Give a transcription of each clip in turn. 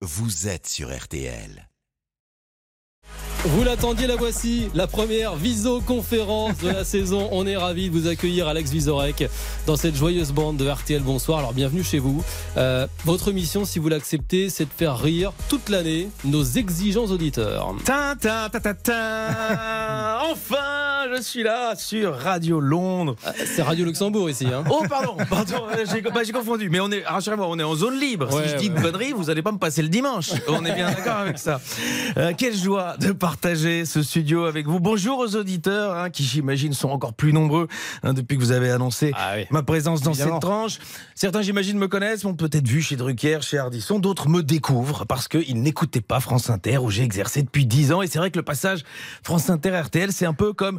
vous êtes sur RTL. Vous l'attendiez, la voici, la première visioconférence de la saison. On est ravis de vous accueillir, Alex Vizorek, dans cette joyeuse bande de RTL. Bonsoir, alors bienvenue chez vous. Euh, votre mission, si vous l'acceptez, c'est de faire rire toute l'année nos exigeants auditeurs. Tintin, ta, ta, ta. Enfin, je suis là sur Radio Londres. Euh, C'est Radio Luxembourg ici. Hein. Oh, pardon, pardon, euh, j'ai bah, j'ai confondu. Mais on est, rassurez-moi, on est en zone libre. Ouais, si je dis ouais. une connerie, vous n'allez pas me passer le dimanche. On est bien d'accord avec ça. Euh, quelle joie de partager ce studio avec vous. Bonjour aux auditeurs, hein, qui j'imagine sont encore plus nombreux hein, depuis que vous avez annoncé Ah oui. ma présence dans Évidemment. cette tranche. Certains, j'imagine, me connaissent, m'ont peut-être vu chez Drucker, chez Ardisson. D'autres me découvrent parce qu'ils n'écoutaient pas France Inter, où j'ai exercé depuis 10 ans. Et c'est vrai que le passage France Inter RTL, c'est un peu comme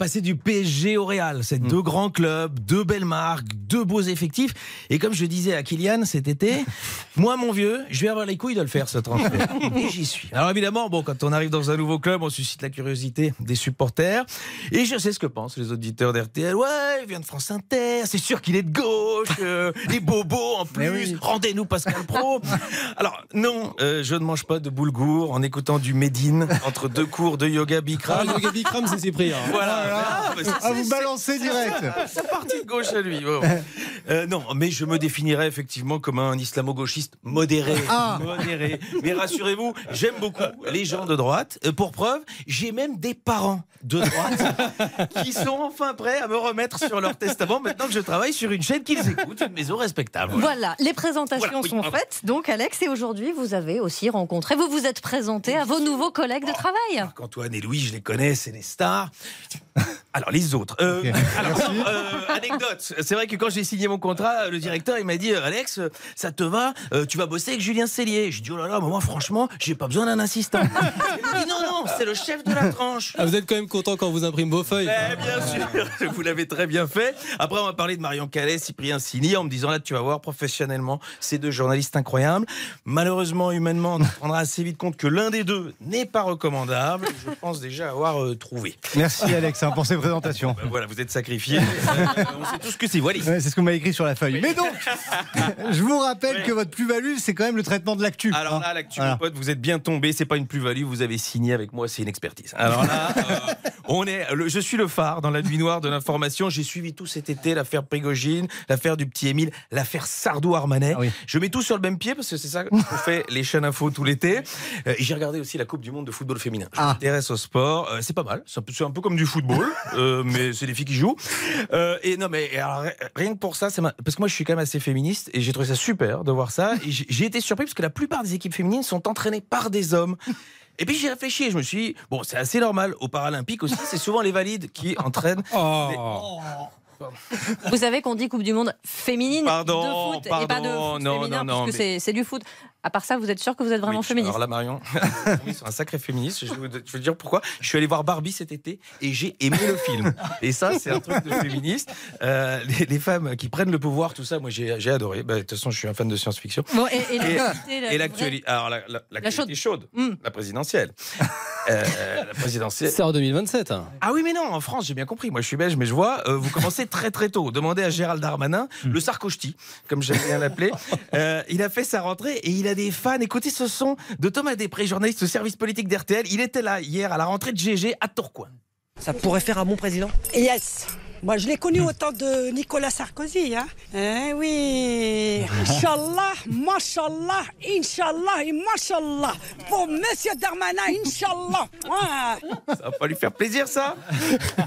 passer du PSG au Real. C'est deux grands clubs, deux belles marques, deux beaux effectifs. Et comme je disais à Kylian cet été, moi, mon vieux, je vais avoir les couilles de le faire, ce transfert. Et j'y suis. Alors évidemment, bon, quand on arrive dans un nouveau club, on suscite la curiosité des supporters. Et je sais ce que pensent les auditeurs d'RTL. Ouais, il vient de France Inter, c'est sûr qu'il est de gauche, euh, les bobos en plus, rendez-nous Pascal Pro. Alors non, euh, je ne mange pas de boulgour en écoutant du Médine entre deux cours de yoga Ah, Bikram. le Gabi Kram, c'est Cyprien. Voilà. Ah, bah, Ah, vous balancez direct. c'est parti de gauche à lui. bon. Euh, non, mais je me définirais effectivement comme un islamo-gauchiste modéré. Ah. Modéré. Mais rassurez-vous, j'aime beaucoup les gens de droite. Euh, pour preuve, j'ai même des parents de droite qui sont enfin prêts à me remettre sur leur testament maintenant que je travaille sur une chaîne qu'ils écoutent, une maison respectable. Voilà, les présentations Voilà, oui, sont pardon. faites. Donc, Alex, et aujourd'hui, vous avez aussi rencontré, vous vous êtes présenté à vos nouveaux collègues de travail. Alors qu'Antoine et Louis, je les connais, c'est des stars. Alors les autres. Euh, alors, euh, anecdote. C'est vrai que quand j'ai signé mon contrat, le directeur il m'a dit euh, Alex, euh, ça te va Euh, Tu vas bosser avec Julien Cellier. J'ai dit oh là là, mais moi franchement, j'ai pas besoin d'un assistant. Il m'a dit non non, c'est le chef de la tranche. Ah, vous êtes quand même content quand on vous imprime vos feuilles. Eh bien sûr, vous l'avez très bien fait. Après, on m'a parlé de Marion Calais, Cyprien Signy, en me disant là, tu vas voir professionnellement, ces deux journalistes incroyables. Malheureusement, humainement, on prendra assez vite compte que l'un des deux n'est pas recommandable. Je pense déjà avoir euh, trouvé. Merci Alex hein, pour Ben voilà, vous êtes sacrifiés. Euh, on sait tous ce que c'est. Voilà. Ouais, c'est ce qu'on m'a écrit sur la feuille. Mais donc, je vous rappelle que votre plus-value, c'est quand même le traitement de l'actu. Alors hein. là, l'actu, Voilà. mon pote, vous êtes bien tombé. C'est pas une plus-value. Vous avez signé avec moi, c'est une expertise. Alors là, euh, on est. le- je suis le phare dans la nuit noire de l'information. J'ai suivi tout cet été l'affaire Prigogine, l'affaire du petit Émile, l'affaire Sardou-Armanet. Ah oui. Je mets tout sur le même pied parce que c'est ça qu'on fait les chaînes info tout l'été. Euh, J'ai regardé aussi la Coupe du Monde de football féminin. Je Ah. m'intéresse au sport. Euh, c'est pas mal. C'est un, peu, c'est un peu comme du football, euh, mais c'est des filles qui jouent. Et non, mais alors, rien que pour ça, ma- parce que moi je suis quand même assez féministe et j'ai trouvé ça super de voir ça. J'ai été surpris parce que la plupart des équipes féminines sont entraînées par des hommes. Et puis j'ai réfléchi et je me suis dit, bon, c'est assez normal. Aux Paralympiques aussi, c'est souvent les valides qui entraînent. Oh. Vous savez qu'on dit Coupe du Monde féminine Pardon, de foot et pas de pardon, foot non, féminin, non, non, puisque mais- c'est- du foot. À part ça, vous êtes sûr que vous êtes vraiment Oui, féministe Alors là, Marion, oui, c'est un sacré féministe. Je vais vais dire pourquoi. Je suis allé voir Barbie cet été et j'ai aimé le film. Et ça, c'est un truc de féministe. Euh, les, les femmes qui prennent le pouvoir, tout ça, moi, j'ai adoré. Bah, De toute façon, je suis un fan de science-fiction. Bon, et, et l'actualité, la- Et l'actualité, alors la, la- chaude. chaude, Mm. la présidentielle. Euh, la présidentielle. C'est en 2027. hein. Ah oui, mais non, en France, j'ai bien compris. Moi, je suis belge, mais je vois, euh, vous commencez très très tôt. Demandez à Gérald Darmanin, Hmm. le Sarkochti, comme j'aime bien l'appeler. Euh, il a fait sa rentrée et il a des fans. Écoutez ce son de Thomas Després, journaliste au service politique d'RTL. Il était là hier à la rentrée de GG à Tourcoing. Ça pourrait faire un bon président? Yes. Moi, je l'ai connu au temps de Nicolas Sarkozy. Hein. Eh oui. Inch'Allah, Mashallah, Inch'Allah et Mashallah. Pour Monsieur Darmanin, Inch'Allah. Ouais. Ça va pas lui faire plaisir, ça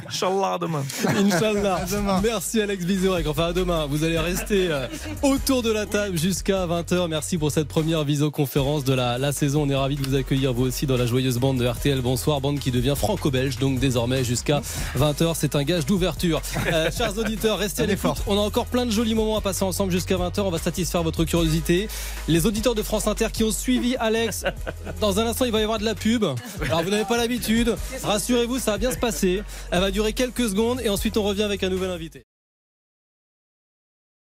Inch'Allah, demain. Inch'Allah. À demain. Merci Alex Vizorek. Enfin à demain. Vous allez rester euh, autour de la table jusqu'à 20h. Merci pour cette première visioconférence de la, la saison. On est ravis de vous accueillir vous aussi dans la joyeuse bande de RTL. Bonsoir, bande qui devient franco-belge. Donc désormais jusqu'à 20h. C'est un gage d'ouverture. Euh, chers auditeurs, restez à On est l'écoute. fort. On a encore plein de jolis moments à passer ensemble jusqu'à 20h. On va satisfaire votre curiosité. Les auditeurs de France Inter qui ont suivi Alex, dans un instant, il va y avoir de la pub. Alors vous n'avez pas l'habitude. Rassurez-vous, ça va bien se passer. Elle va durer quelques secondes et ensuite on revient avec un nouvel invité.